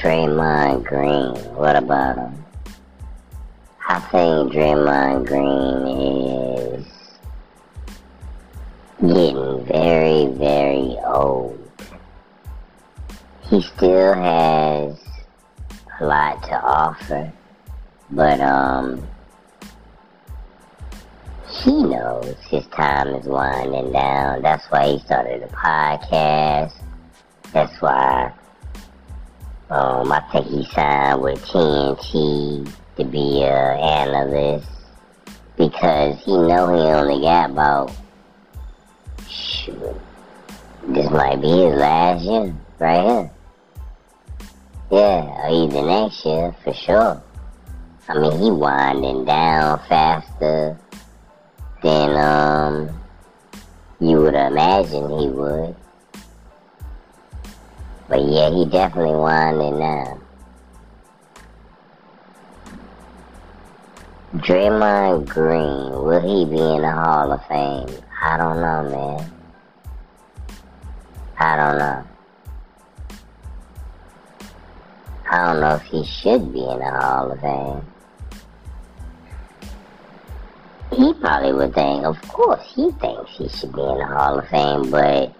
Draymond Green, what about him? I think Draymond Green is getting very, very old. He still has a lot to offer, but um, he knows his time is winding down. That's why he started a podcast. That's why um, I think he signed with TNT to be an analyst because he know he only got about shoot, this might be his last year right here. Yeah, or even next year for sure. I mean, he winding down faster than um you would imagine he would. But yeah, he definitely winding down. Draymond Green, will he be in the Hall of Fame? I don't know, man. I don't know. I don't know if he should be in the Hall of Fame. He probably would think, of course, he thinks he should be in the Hall of Fame, but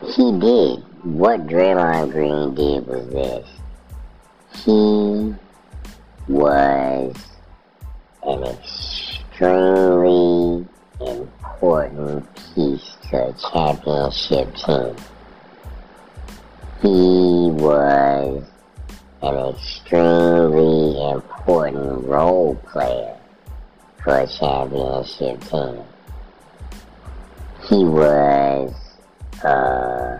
he did. What Draymond Green did was this. He was an extremely important piece to a championship team. He was an extremely important role player for a championship team. He was uh,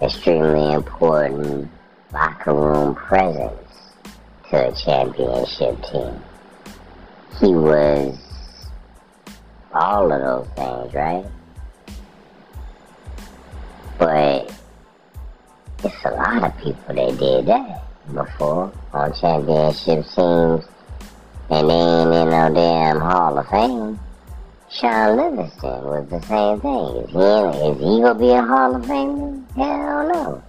extremely important locker room presence to a championship team. He was all of those things, right? But it's a lot of people that did that before on championship teams, and they ain't in no damn Hall of Fame. Shaun Livingston was the same thing. Is he, is he gonna be a Hall of Famer? Hell no.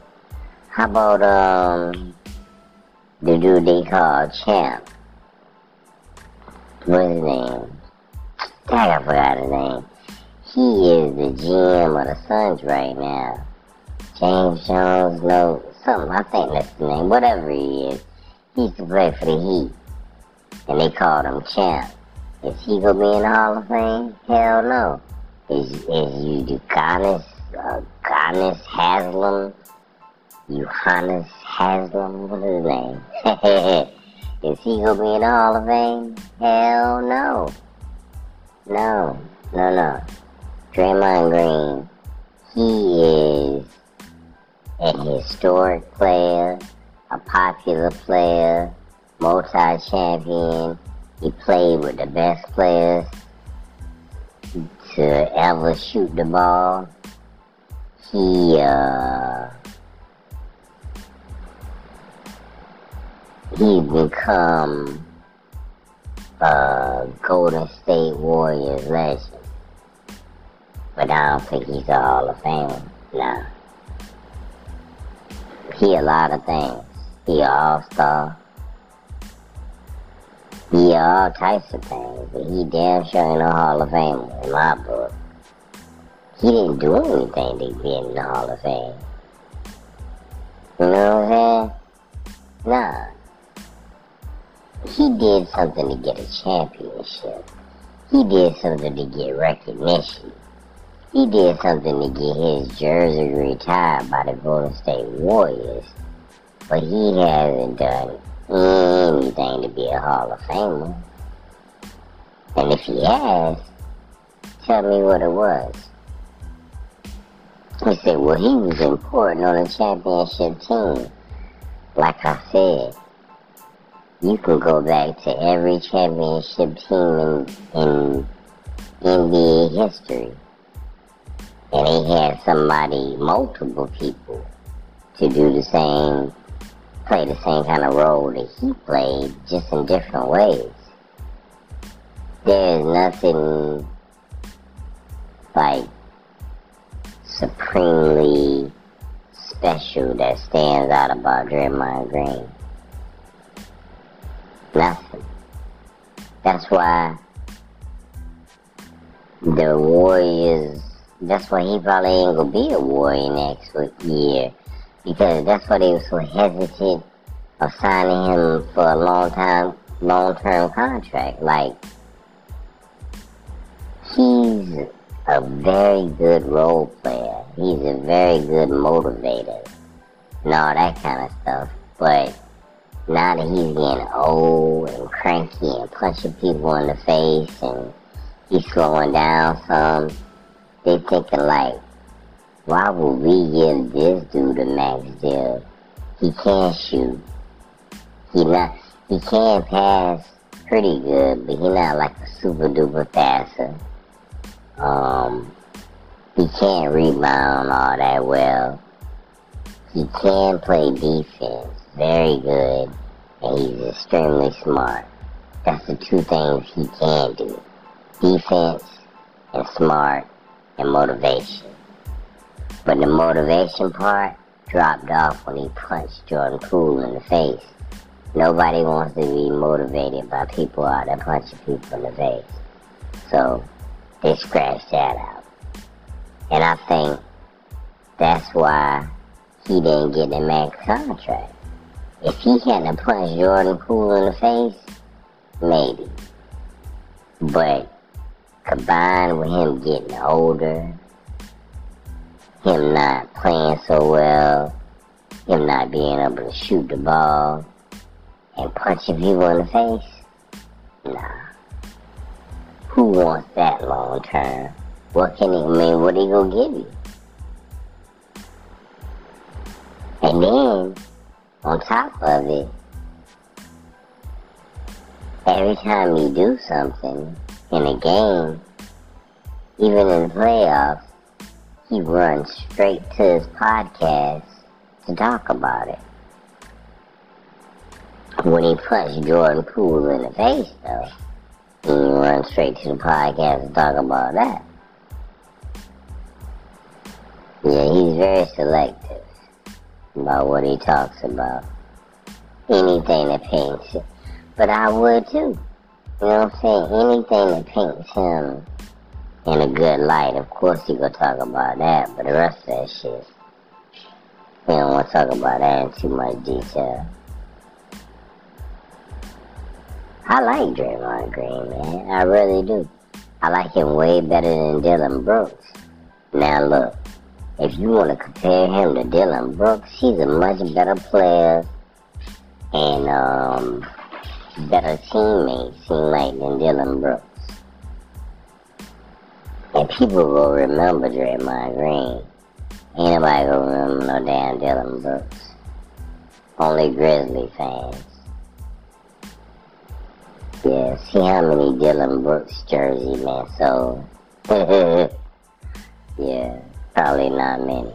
How about um the dude they call Champ. What's his name? Dang, I forgot his name. He is the GM of the Suns right now. James Jones, no, something, I think that's the name, whatever he is. He used to play for the Heat. And they called him Champ. Is he gonna be in the Hall of Fame? Hell no. Is, is you Udonis, uh, Udonis Haslem, Udonis Haslem, what's his name? Is he gonna be in the Hall of Fame? Hell no. No, no, no. Draymond Green, he is a historic player, a popular player, multi-champion. He played with the best players to ever shoot the ball. He, uh, he become a Golden State Warriors legend. But I don't think he's a Hall of Famer. Nah. He a lot of things. He a all-star. He all types of things, but he damn sure ain't a Hall of Famer in my book. He didn't do anything to get in the Hall of Fame. You know what I'm saying? Nah he did something to get a championship. He did something to get recognition. He did something to get his jersey retired by the Golden State Warriors. But he hasn't done anything to be a Hall of Famer. And if he has, tell me what it was. He said, well, he was important on the championship team. Like I said, you can go back to every championship team in, in NBA history. And they had somebody, multiple people, to do the same, play the same kind of role that he played, just in different ways. There's nothing like supremely special that stands out about Draymond Green? Nothing. That's why the Warriors, that's why he probably ain't gonna be a Warrior next year. Because that's why they were so hesitant of signing him for a long time, long term contract. Like, he's a very good role player. He's a very good motivator and all that kind of stuff. But now that he's getting old and cranky and punching people in the face and he's slowing down some, they thinking like, why would we give this dude a max deal? He can't shoot. He not he can pass pretty good, but he not like a super duper passer. Um, he can't rebound all that well. He can play defense very good, and he's extremely smart. That's the two things he can do. Defense and smart and motivation. But the motivation part dropped off when he punched Jordan Poole in the face. Nobody wants to be motivated by people out there punching people in the face. So they scratched that out. And I think that's why he didn't get the max contract. If he hadn't punched Jordan Poole in the face, maybe. But combined with him getting older, him not playing so well, him not being able to shoot the ball, and punch a people in the face, nah. Who wants that long term? What can he I mean? What he gonna give you? And then, on top of it, every time you do something in a game, even in the playoffs, he runs straight to his podcast to talk about it. When he punched Jordan Poole in the face, though, he runs straight to the podcast to talk about that. Yeah, he's very selective about what he talks about. Anything that paints it. But I would too. You know what I'm saying? Anything that paints him in a good light, of course he gonna talk about that, but the rest of that shit, he don't wanna talk about that in too much detail. I like Draymond Green, man. I really do. I like him way better than Dillon Brooks. Now look, if you want to compare him to Dillon Brooks, he's a much better player and um, better teammate, seem like, than Dillon Brooks. And people will remember Draymond Green. Ain't nobody gonna remember no damn Dillon Brooks. Only Grizzly fans. Yeah, see how many Dillon Brooks jersey man sold. yeah, probably not many.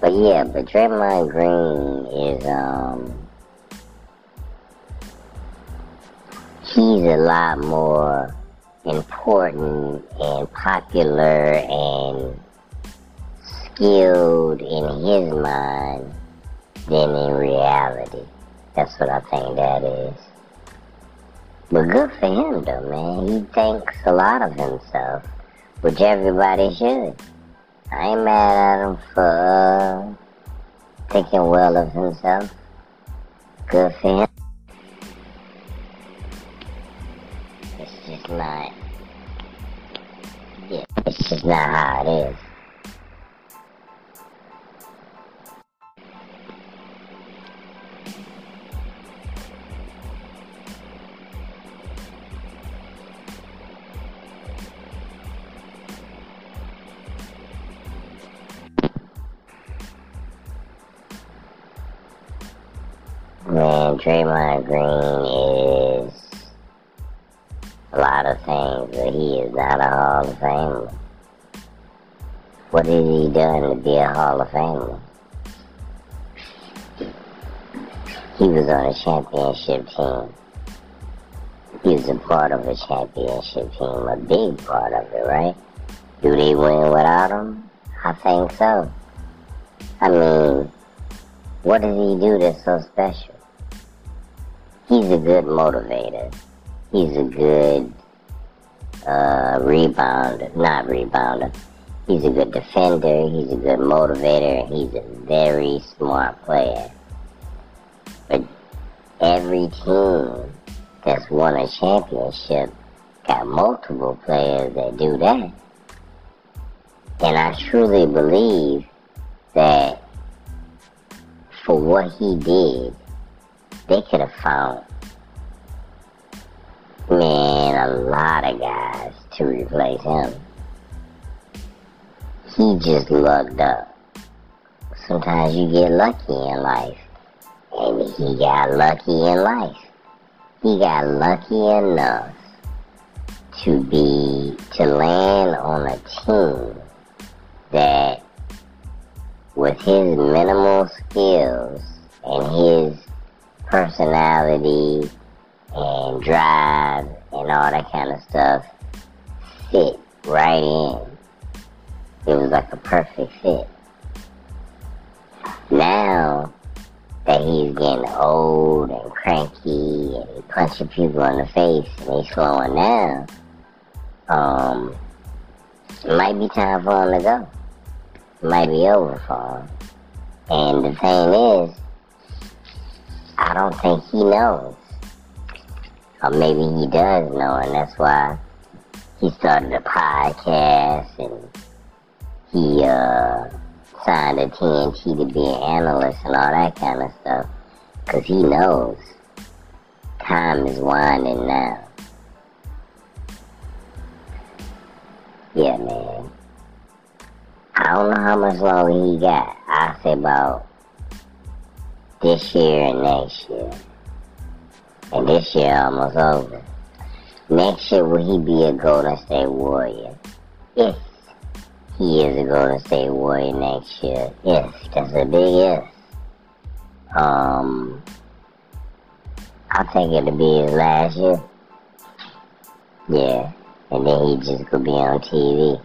But yeah, but Draymond Green is um he's a lot more important and popular and skilled in his mind than in reality. That's what I think that is. But good for him though, man. He thinks a lot of himself, which everybody should. I ain't mad at him for uh, thinking well of himself. Good for him. Championship team. He was a part of a championship team, a big part of it, right? Do they win without him? I think so. I mean, what does he do that's so special? He's a good motivator. He's a good uh, rebounder, not rebounder. He's a good defender. He's a good motivator. He's a very smart player. But every team that's won a championship got multiple players that do that. And I truly believe that for what he did, they could have found, man, a lot of guys to replace him. He just lucked up. Sometimes you get lucky in life. And he got lucky in life. He got lucky enough to be, to land on a team that with his minimal skills and his personality and drive and all that kind of stuff fit right in. It was like a perfect fit. Now that he's getting old and cranky and he punching people in the face and he's slowing down, um, it might be time for him to go It might be over for him. And the thing is, I don't think he knows. Or maybe he does know, and that's why he started a podcast and he uh, signed a TNT to be an analyst and all that kind of stuff. Because he knows time is winding now. Yeah, man. I don't know how much longer he got. I say about this year and next year. And this year almost over. Next year will he be a Golden State Warrior? If he is a Golden State Warrior next year. Yes, That's a big if. Um I think it'll be his last year. Yeah. And then he just could be on TV.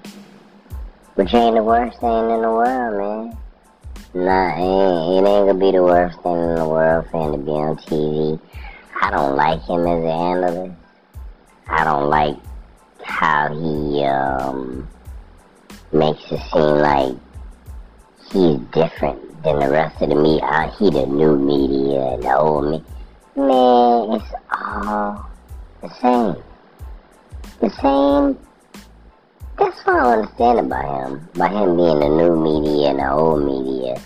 Which ain't the worst thing in the world, man. Nah, it ain't, it ain't gonna be the worst thing in the world for him to be on TV. I don't like him as an analyst. I don't like how he um, makes it seem like he's different than the rest of the media. Uh, he the new media and the old me. Man, it's all the same. The same that's what I understand about him. By him being the new media and the old media.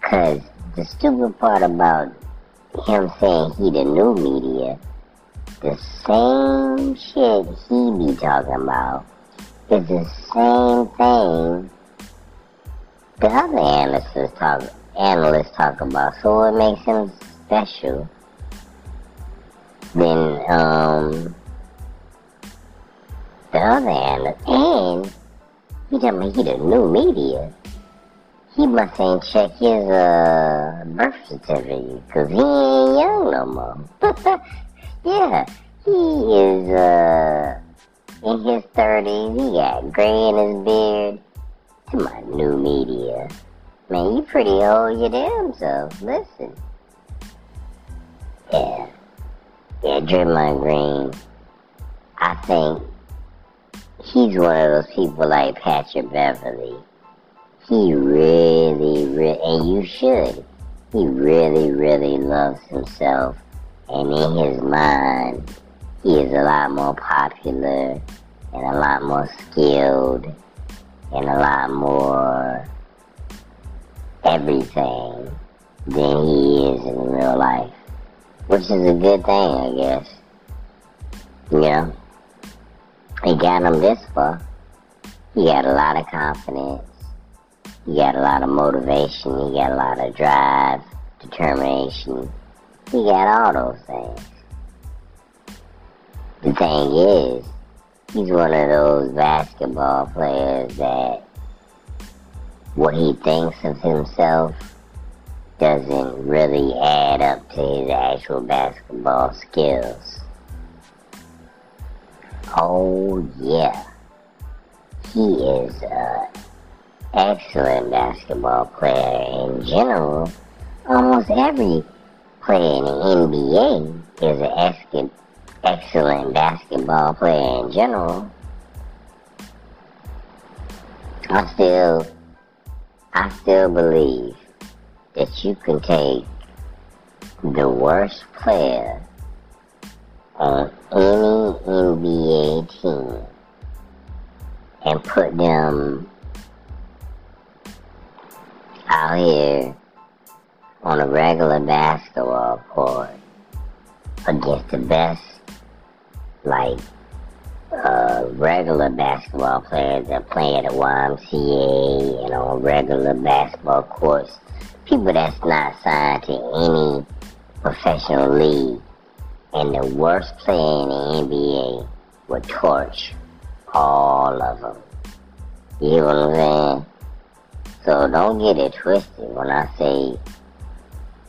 Cause the stupid part about him saying he the new media, the same shit he be talking about is the same thing the other analysts talk analysts talk about. So what makes him special then um the other hand, and he tell me he the new media. He must ain't check his uh, birth certificate, cause he ain't young no more. yeah, he is uh, in his thirties. He got gray in his beard. To my new media, man, you pretty old your damn self. Listen, yeah, yeah, Draymond Green. I think he's one of those people like Patrick Beverley. He really, really, and you should. He really, really loves himself. And in his mind, is a lot more popular and a lot more skilled and a lot more everything than he is in real life. Which is a good thing, I guess. You know? He got him this far. He got a lot of confidence. He got a lot of motivation. He got a lot of drive, determination. He got all those things. The thing is, he's one of those basketball players that what he thinks of himself doesn't really add up to his actual basketball skills. Oh, yeah. He is uh, excellent basketball player in general. Almost every player in the NBA is an excellent basketball player in general. I still, I still believe that you can take the worst player on any NBA team and put them out here on a regular basketball court against the best, like, uh, regular basketball players that play at the YMCA and on regular basketball courts. People that's not signed to any professional league. And the worst player in the NBA would torch all of them. You know what I'm saying? So don't get it twisted when I say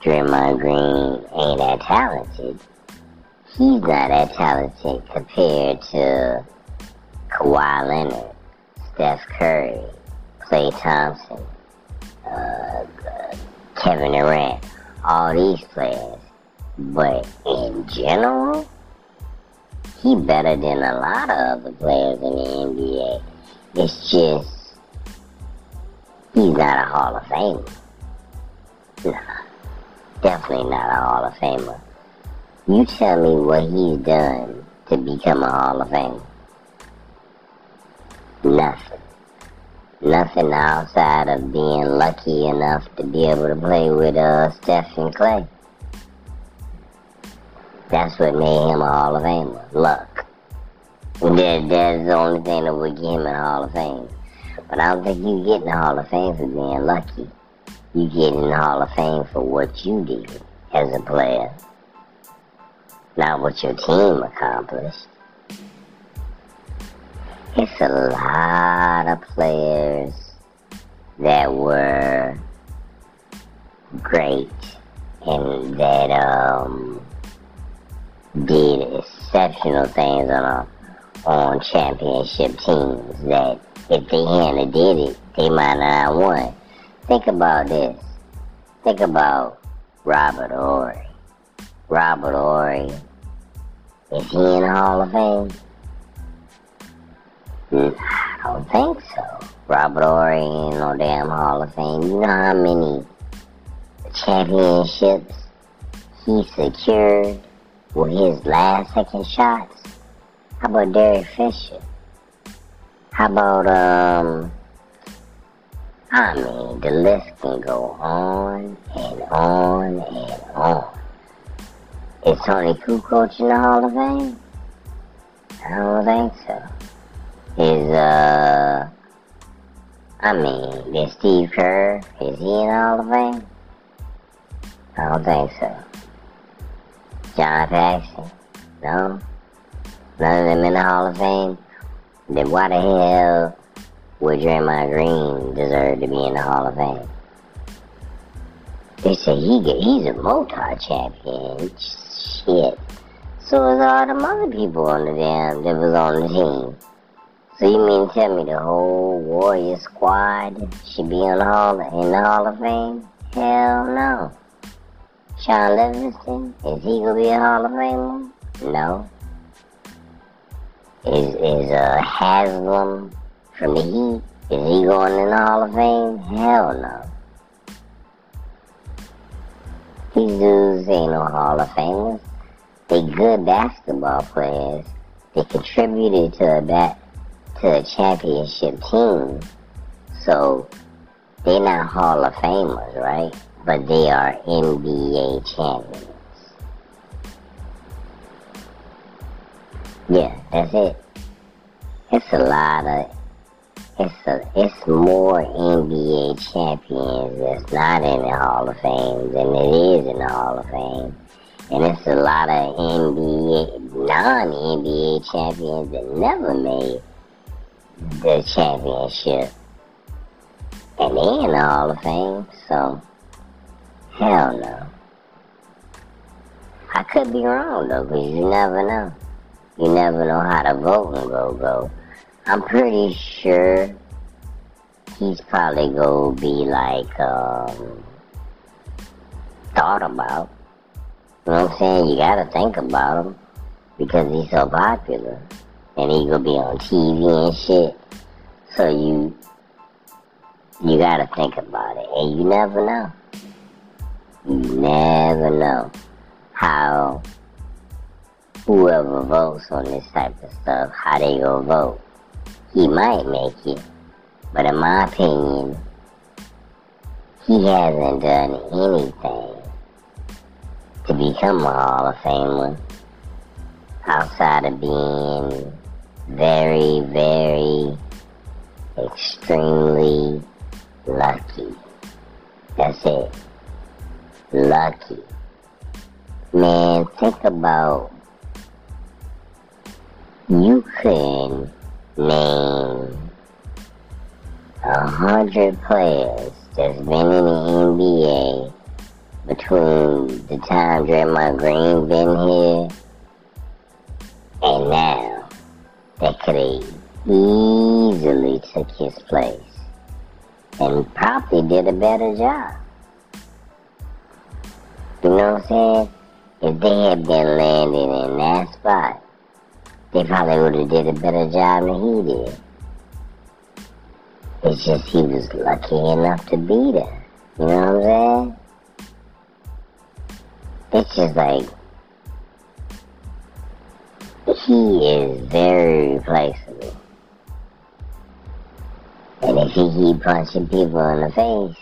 Draymond Green ain't that talented. He's not that talented compared to Kawhi Leonard, Steph Curry, Klay Thompson, uh, Kevin Durant, all these players. But in general, he better than a lot of other players in the NBA. It's just he's not a Hall of Famer. Nah, definitely not a Hall of Famer. You tell me what he's done to become a Hall of Famer. Nothing. Nothing outside of being lucky enough to be able to play with uh, Steph and Klay. That's what made him a Hall of Famer. Luck. That, that's the only thing that would get him in the Hall of Fame. But I don't think you get in the Hall of Fame for being lucky. You get in the Hall of Fame for what you did as a player, not what your team accomplished. It's a lot of players that were great and that um, did exceptional things on a, on championship teams that if they hadn't did it, they might not have won. Think about this. Think about Robert Horry. Robert Horry. Is he in the Hall of Fame? I don't think so. Robert Horry ain't no damn Hall of Fame. You know how many championships he secured with his last second shots? How about Derek Fisher? How about, um, I mean, the list can go on and on and on. Is Toni Kukoc in the Hall of Fame? I don't think so. Is, uh, I mean, is Steve Kerr, is he in the Hall of Fame? I don't think so. John Paxson? No? None of them in the Hall of Fame? Then why the hell would Draymond Green deserve to be in the Hall of Fame? They say he he's a multi-champion. Shit. So is all them other people on the damn that was on the team. So you mean tell me the whole Warrior squad should be in the Hall in the Hall of Fame? Hell no. Shaun Livingston, is he gonna be a Hall of Famer? No. Is is uh, Haslem from the Heat? Is he going in the Hall of Fame? Hell no. These dudes ain't no Hall of Famers. They good basketball players. They contributed to a to a championship team. So they're not Hall of Famers, right? But they are NBA champions. Yeah, that's it. It's a lot of it's a it's more NBA champions that's not in the Hall of Fame than it is in the Hall of Fame. And it's a lot of NBA non NBA champions that never made the championship. And they in the Hall of Fame, so hell no. I could be wrong though, because you never know. You never know how to vote and go go. I'm pretty sure he's probably gonna be like um, thought about. You know what I'm saying? You gotta think about him because he's so popular, and he gonna be on TV and shit. So you you gotta think about it, and you never know. You never know how whoever votes on this type of stuff, how they gonna vote. He might make it, but in my opinion, he hasn't done anything to become a Hall of Famer outside of being very, very extremely lucky. That's it. Lucky. Man, think about you can name a hundred players that's been in the NBA between the time Draymond Green been here and now that could have easily took his place and probably did a better job. You know what I'm saying? If they had been landed in that spot, they probably would have did a better job than he did. It's just he was lucky enough to be there. You know what I'm saying? It's just like he is very replaceable. And if he keep punching people in the face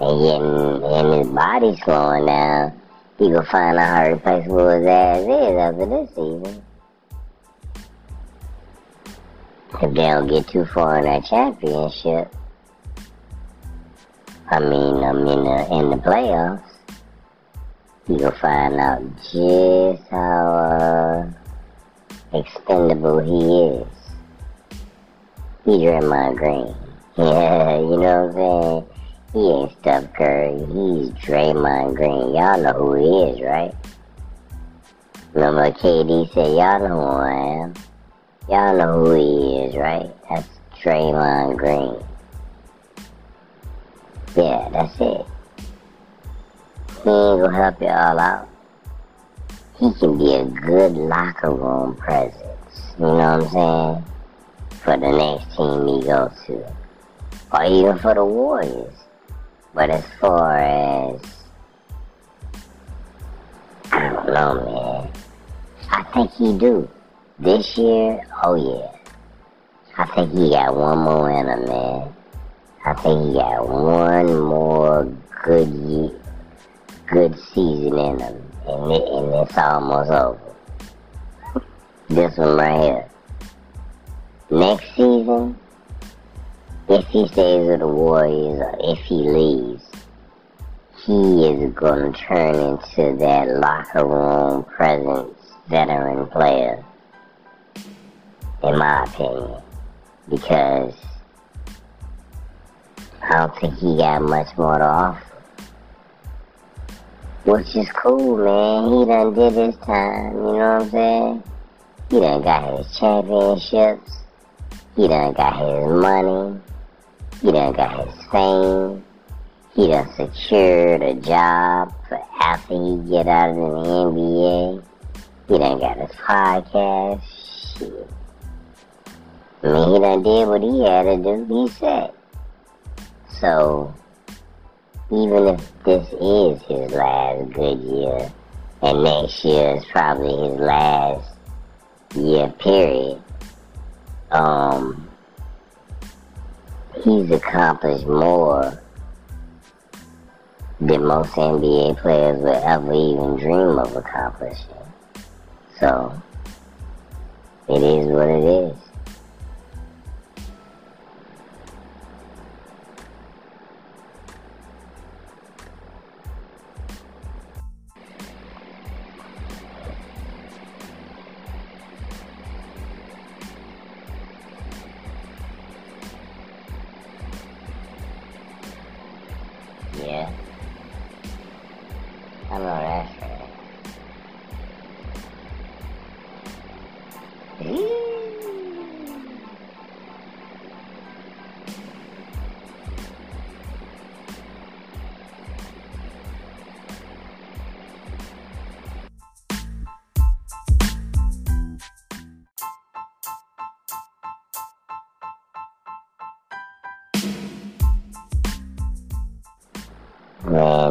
and getting and his body slowing down, he gonna find out how replaceable his ass is after this season. If they don't get too far in that championship, I mean, I mean, uh, in the playoffs, you gonna find out just how uh, expendable he is. He's Draymond Green. Yeah, you know what I'm saying? He ain't Steph Curry. He's Draymond Green. Y'all know who he is, right? Remember KD said, y'all know who I am. Y'all know who he is, right? That's Draymond Green. Yeah, that's it. He ain't gonna help you all out. He can be a good locker room presence. You know what I'm saying? For the next team he goes to. Or even for the Warriors. But as far as I don't know, man. I think he do. This year, oh yeah. I think he got one more in him, man. I think he got one more good year, good season in him, and, it, and it's almost over. this one right here. Next season, if he stays with the Warriors or if he leaves, he is going to turn into that locker room presence veteran player in my opinion, because I don't think he got much more to offer. Which is cool, man. He done did his time, you know what I'm saying? He done got his championships. He done got his money. He done got his fame. He done secured a job for after he get out of the NBA. He done got his podcast. Shit. I mean, he done did what he had to do. He said. So, even if this is his last good year, and next year is probably his last year period, um, he's accomplished more than most NBA players would ever even dream of accomplishing. So, it is what it is.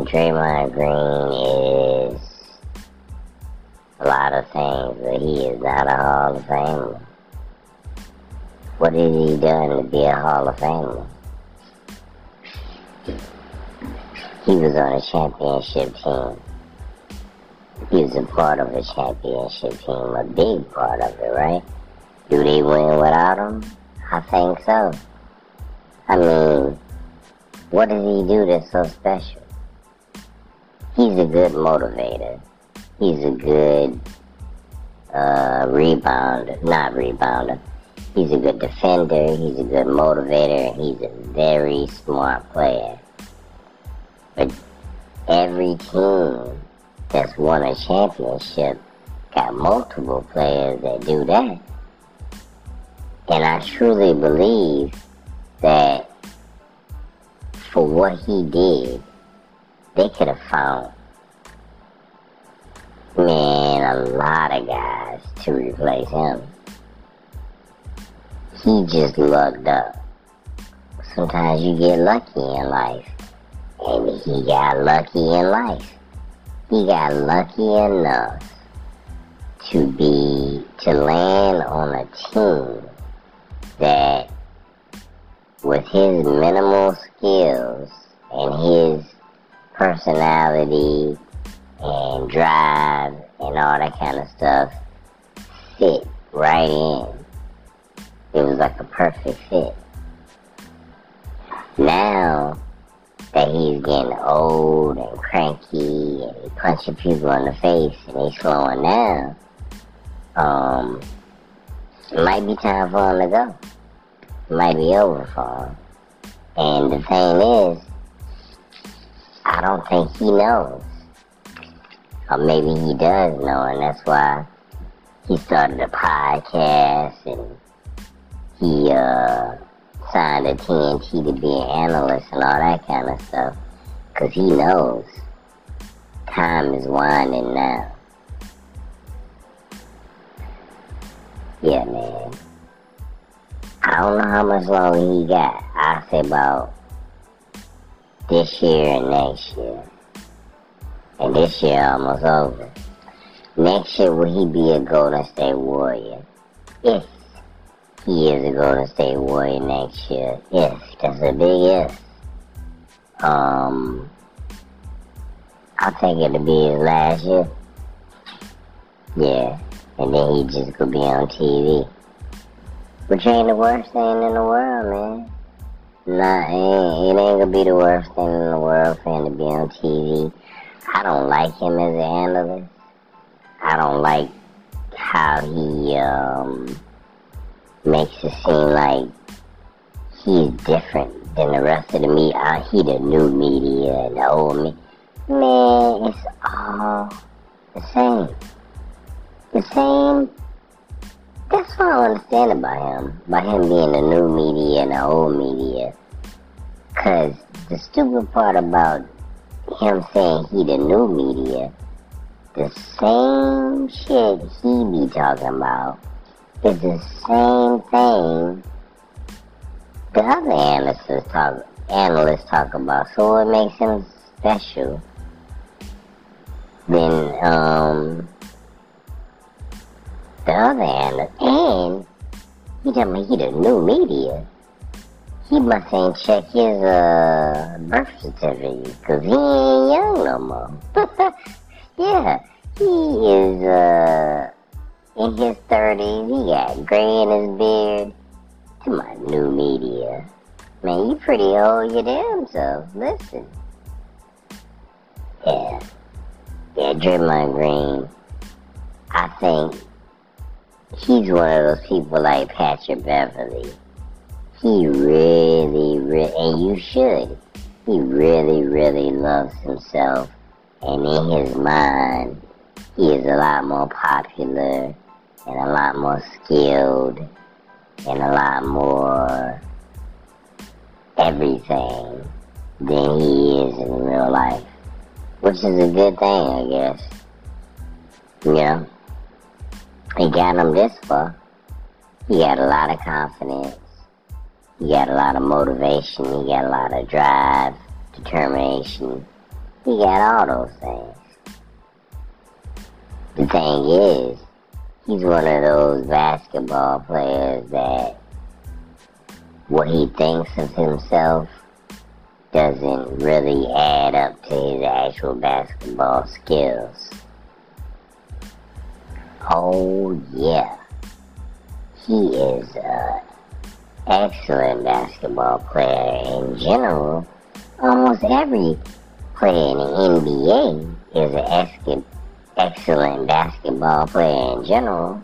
Draymond Green is a lot of things, but he is not a Hall of Famer. What has he done to be a Hall of Famer? He was on a championship team. He was a part of a championship team, a big part of it, right? Do they win without him? I think so. I mean, what does he do that's so special? He's a good motivator. He's a good uh, rebounder, not rebounder. He's a good defender. He's a good motivator. He's a very smart player. But every team that's won a championship got multiple players that do that. And I truly believe that for what he did, they could have found, lot of guys to replace him. He just lucked up. Sometimes you get lucky in life. And he got lucky in life. He got lucky enough to be, to land on a team that with his minimal skills and his personality and drive and all that kind of stuff fit right in. It was like a perfect fit. Now that he's getting old and cranky and he punching people in the face and he's slowing down, um, it might be time for him to go. It might be over for him. And the thing is, I don't think he knows. Or maybe he does know, and that's why he started a podcast and he uh, signed to TNT to be an analyst and all that kind of stuff. Because he knows time is winding now. Yeah, man. I don't know how much longer he got. I say about this year and next year. And this year almost over. Next year, will he be a Golden State Warrior? If he is a Golden State Warrior next year. If. That's a big if. Um, I'll take it to be his last year. Yeah. And then he just could be on TV. Which ain't the worst thing in the world, man. Nah, it ain't gonna be the worst thing in the world for him to be on TV. I don't like him as an analyst. I don't like how he um, makes it seem like he's different than the rest of the media. Uh, he the new media and the old me. Man, it's all the same. The same. That's what I understand about him. About him being the new media and the old media. Cause the stupid part about him saying he the new media, the same shit he be talking about is the same thing the other analysts talk analysts talk about. So what makes him special than um the other analyst? And he talking about he the new media. He must ain't check his uh, birth certificate because he ain't young no more. yeah, he is uh, in his 30s. He got gray in his beard. To my new media. Man, you pretty old your damn self. Listen. Yeah. Yeah, Draymond Green. I think he's one of those people like Patrick Beverley he really, really, and you should. He really, really loves himself. And in his mind, he is a lot more popular and a lot more skilled and a lot more everything than he is in real life. Which is a good thing, I guess. Know? He got him this far. He had a lot of confidence. He got a lot of motivation. He got a lot of drive, determination. He got all those things. The thing is, he's one of those basketball players that what he thinks of himself doesn't really add up to his actual basketball skills. Oh, yeah. He is an excellent basketball player in general. Almost every player in the NBA is an excellent basketball player in general.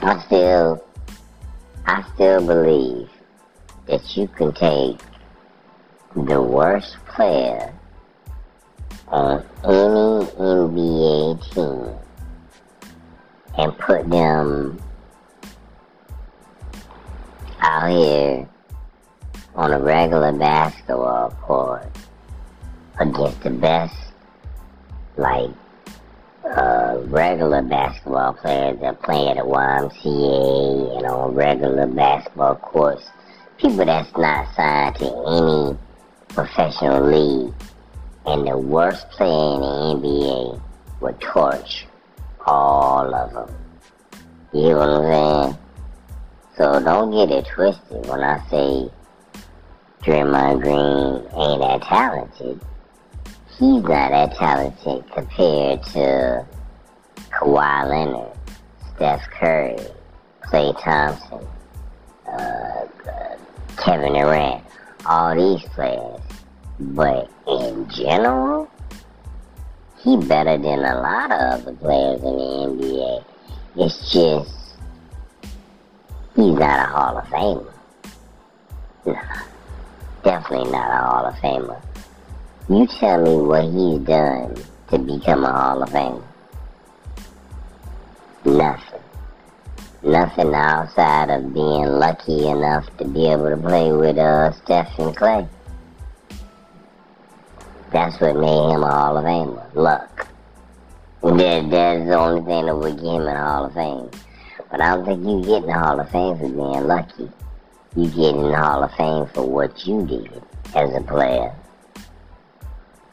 I still, I still believe that you can take the worst player on any NBA team and put them out here on a regular basketball court against the best, like, uh, regular basketball players that play at a YMCA and on regular basketball courts. People that's not signed to any professional league and the worst player in the NBA would torch all of them. You hear what I'm saying? So don't get it twisted when I say Draymond Green ain't that talented. He's not that talented compared to Kawhi Leonard, Steph Curry, Klay Thompson, uh, Kevin Durant, all these players. But in general, he better than a lot of other players in the NBA. It's just he's not a Hall of Famer. Nah, definitely not a Hall of Famer. You tell me what he's done to become a Hall of Famer. Nothing. Nothing outside of being lucky enough to be able to play with uh, Steph and Klay. That's what made him a Hall of Famer. Luck. That, that's the only thing that would get him the Hall of Fame. But I don't think you get in the Hall of Fame for being lucky. You get in the Hall of Fame for what you did as a player.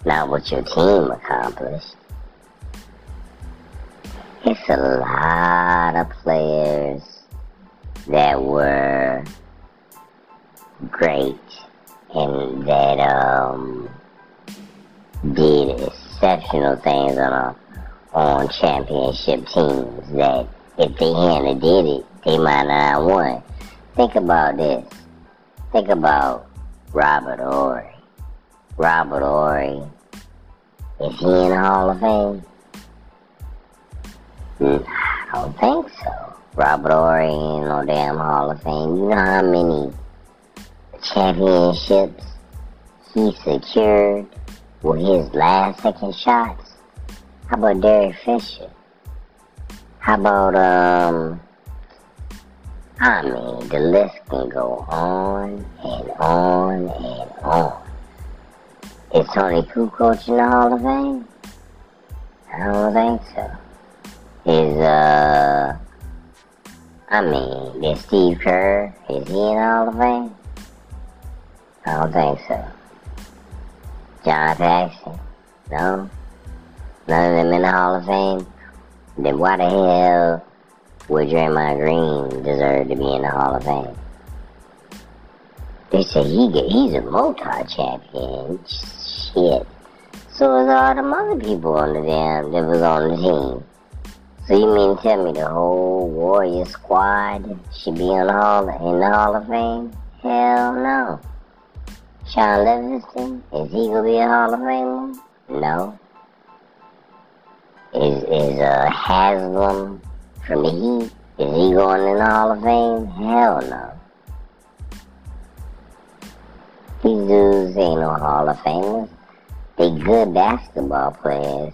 Not what your team accomplished. It's a lot of players that were great and that um did exceptional things on a, on championship teams that if they hadn't did it, they might not have won. Think about this. Think about Robert Horry. Robert Horry, is he in the Hall of Fame? I don't think so. Robert Horry ain't no damn Hall of Fame. You know how many championships he secured with his last second shots? How about Derek Fisher? How about, um, I mean, the list can go on and on and on. Is Toni Kukoc in the Hall of Fame? I don't think so. Is, uh, I mean, is Steve Kerr, is he in the Hall of Fame? I don't think so. John Paxson? No? None of them in the Hall of Fame? Then why the hell would Draymond Green deserve to be in the Hall of Fame? They say he get, he's a multi-champion. Shit. So is all the other people on the damn that was on the team. So you mean to tell me the whole Warrior squad should be in the Hall in the Hall of Fame? Hell no. Shaun Livingston, is he gonna be a Hall of Famer? No. Is is uh Haslem from the Heat? Is he going in the Hall of Fame? Hell no. These dudes ain't no Hall of Famers. They good basketball players.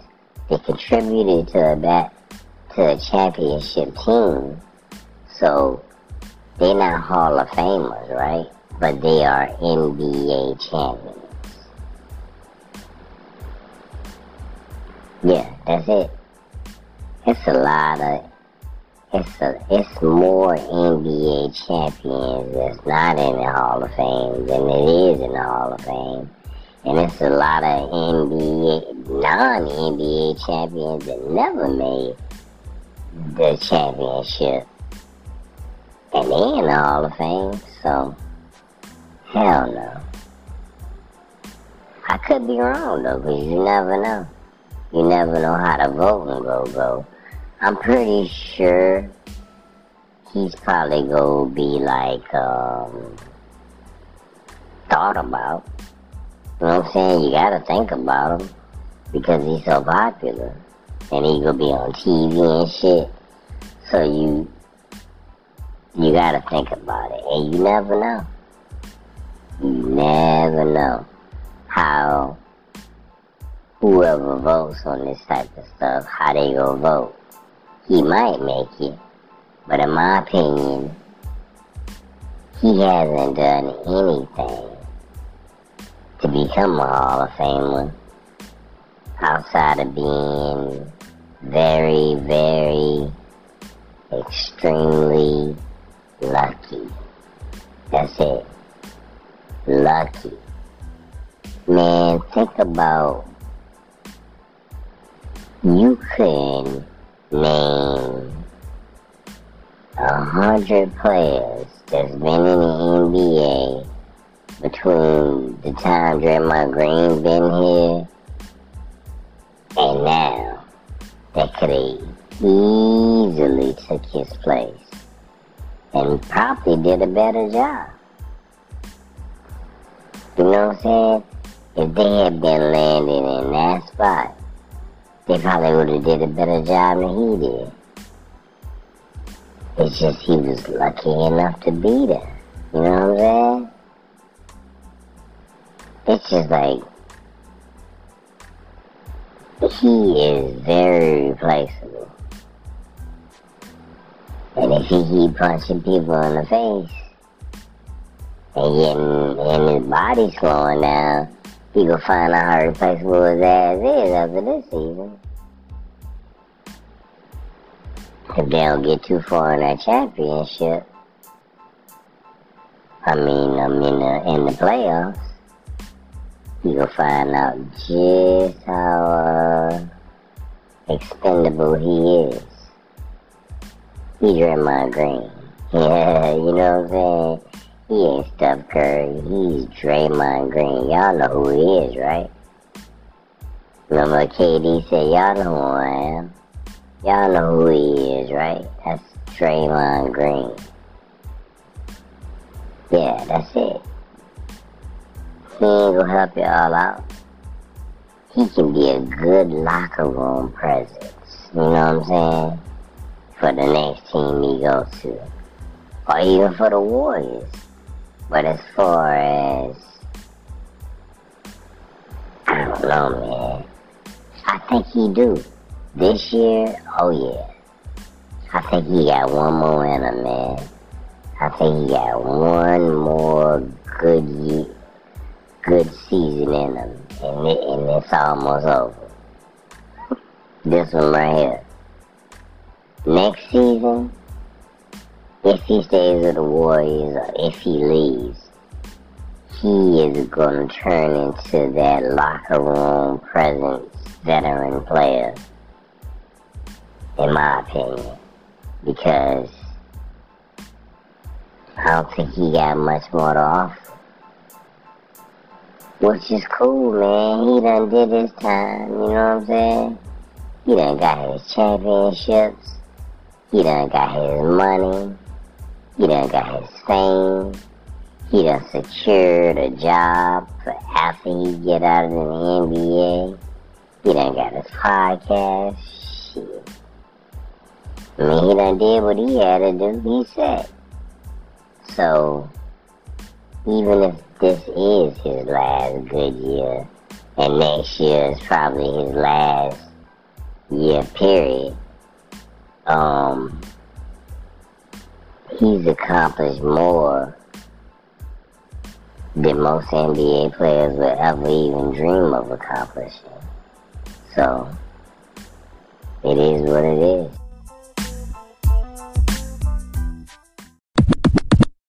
They contributed to a bat to a championship team. So they're not Hall of Famers, right? but they are NBA champions. Yeah, that's it. It's a lot of it's a it's more NBA champions that's not in the Hall of Fame than it is in the Hall of Fame. And it's a lot of NBA, non-NBA champions that never made the championship. And they in the Hall of Fame, so hell no. I could be wrong though, because you never know. You never know how the voting go go. I'm pretty sure he's probably gonna be like um, thought about. You know what I'm saying? You gotta think about him because he's so popular, and he gonna be on TV and shit. So you you gotta think about it, and you never know. You never know how whoever votes on this type of stuff, how they gonna vote. He might make it, but in my opinion, he hasn't done anything to become a Hall of Famer outside of being very, very extremely lucky. That's it. Lucky. Man, think about you can name a hundred players that's been in the NBA between the time Draymond Green been here and now that could have easily took his place and probably did a better job. You know what I'm saying? If they had been landing in that spot, they probably would have did a better job than he did. It's just he was lucky enough to be there. You know what I'm saying? It's just like he is very replaceable. And if he keep punching people in the face and getting and his body slowing down, he gonna find out how replaceable his ass is after this season. If they don't get too far in that championship, I mean, I'm in the in the playoffs. You gonna find out just how uh, expendable he is. He Draymond Green. Yeah, you know what I'm saying? He ain't Steph Curry. He's Draymond Green. Y'all know who he is, right? Remember KD said, y'all know who I am. Y'all know who he is, right? That's Draymond Green. Yeah, that's it. He ain't gonna help y'all out. He can be a good locker room presence. You know what I'm saying? For the next team he goes to. Or even for the Warriors. But as far as I don't know, man. I think he do. This year, oh yeah. I think he got one more in him, man. I think he got one more good year, good season in him, and, it, and it's almost over. This one right here. Next season, if he stays with the Warriors or if he leaves, he is going to turn into that locker room presence veteran player, in my opinion, because I don't think he got much more to offer. Which is cool, man. He done did his time, you know what I'm saying? He done got his championships. He done got his money. He done got his fame. He done secured a job for after he get out of the NBA. He done got his podcast. Shit. I mean, he done did what he had to do. He said. So, even if this is his last good year, and next year is probably his last year period, um, he's accomplished more than most NBA players would ever even dream of accomplishing. So, it is what it is.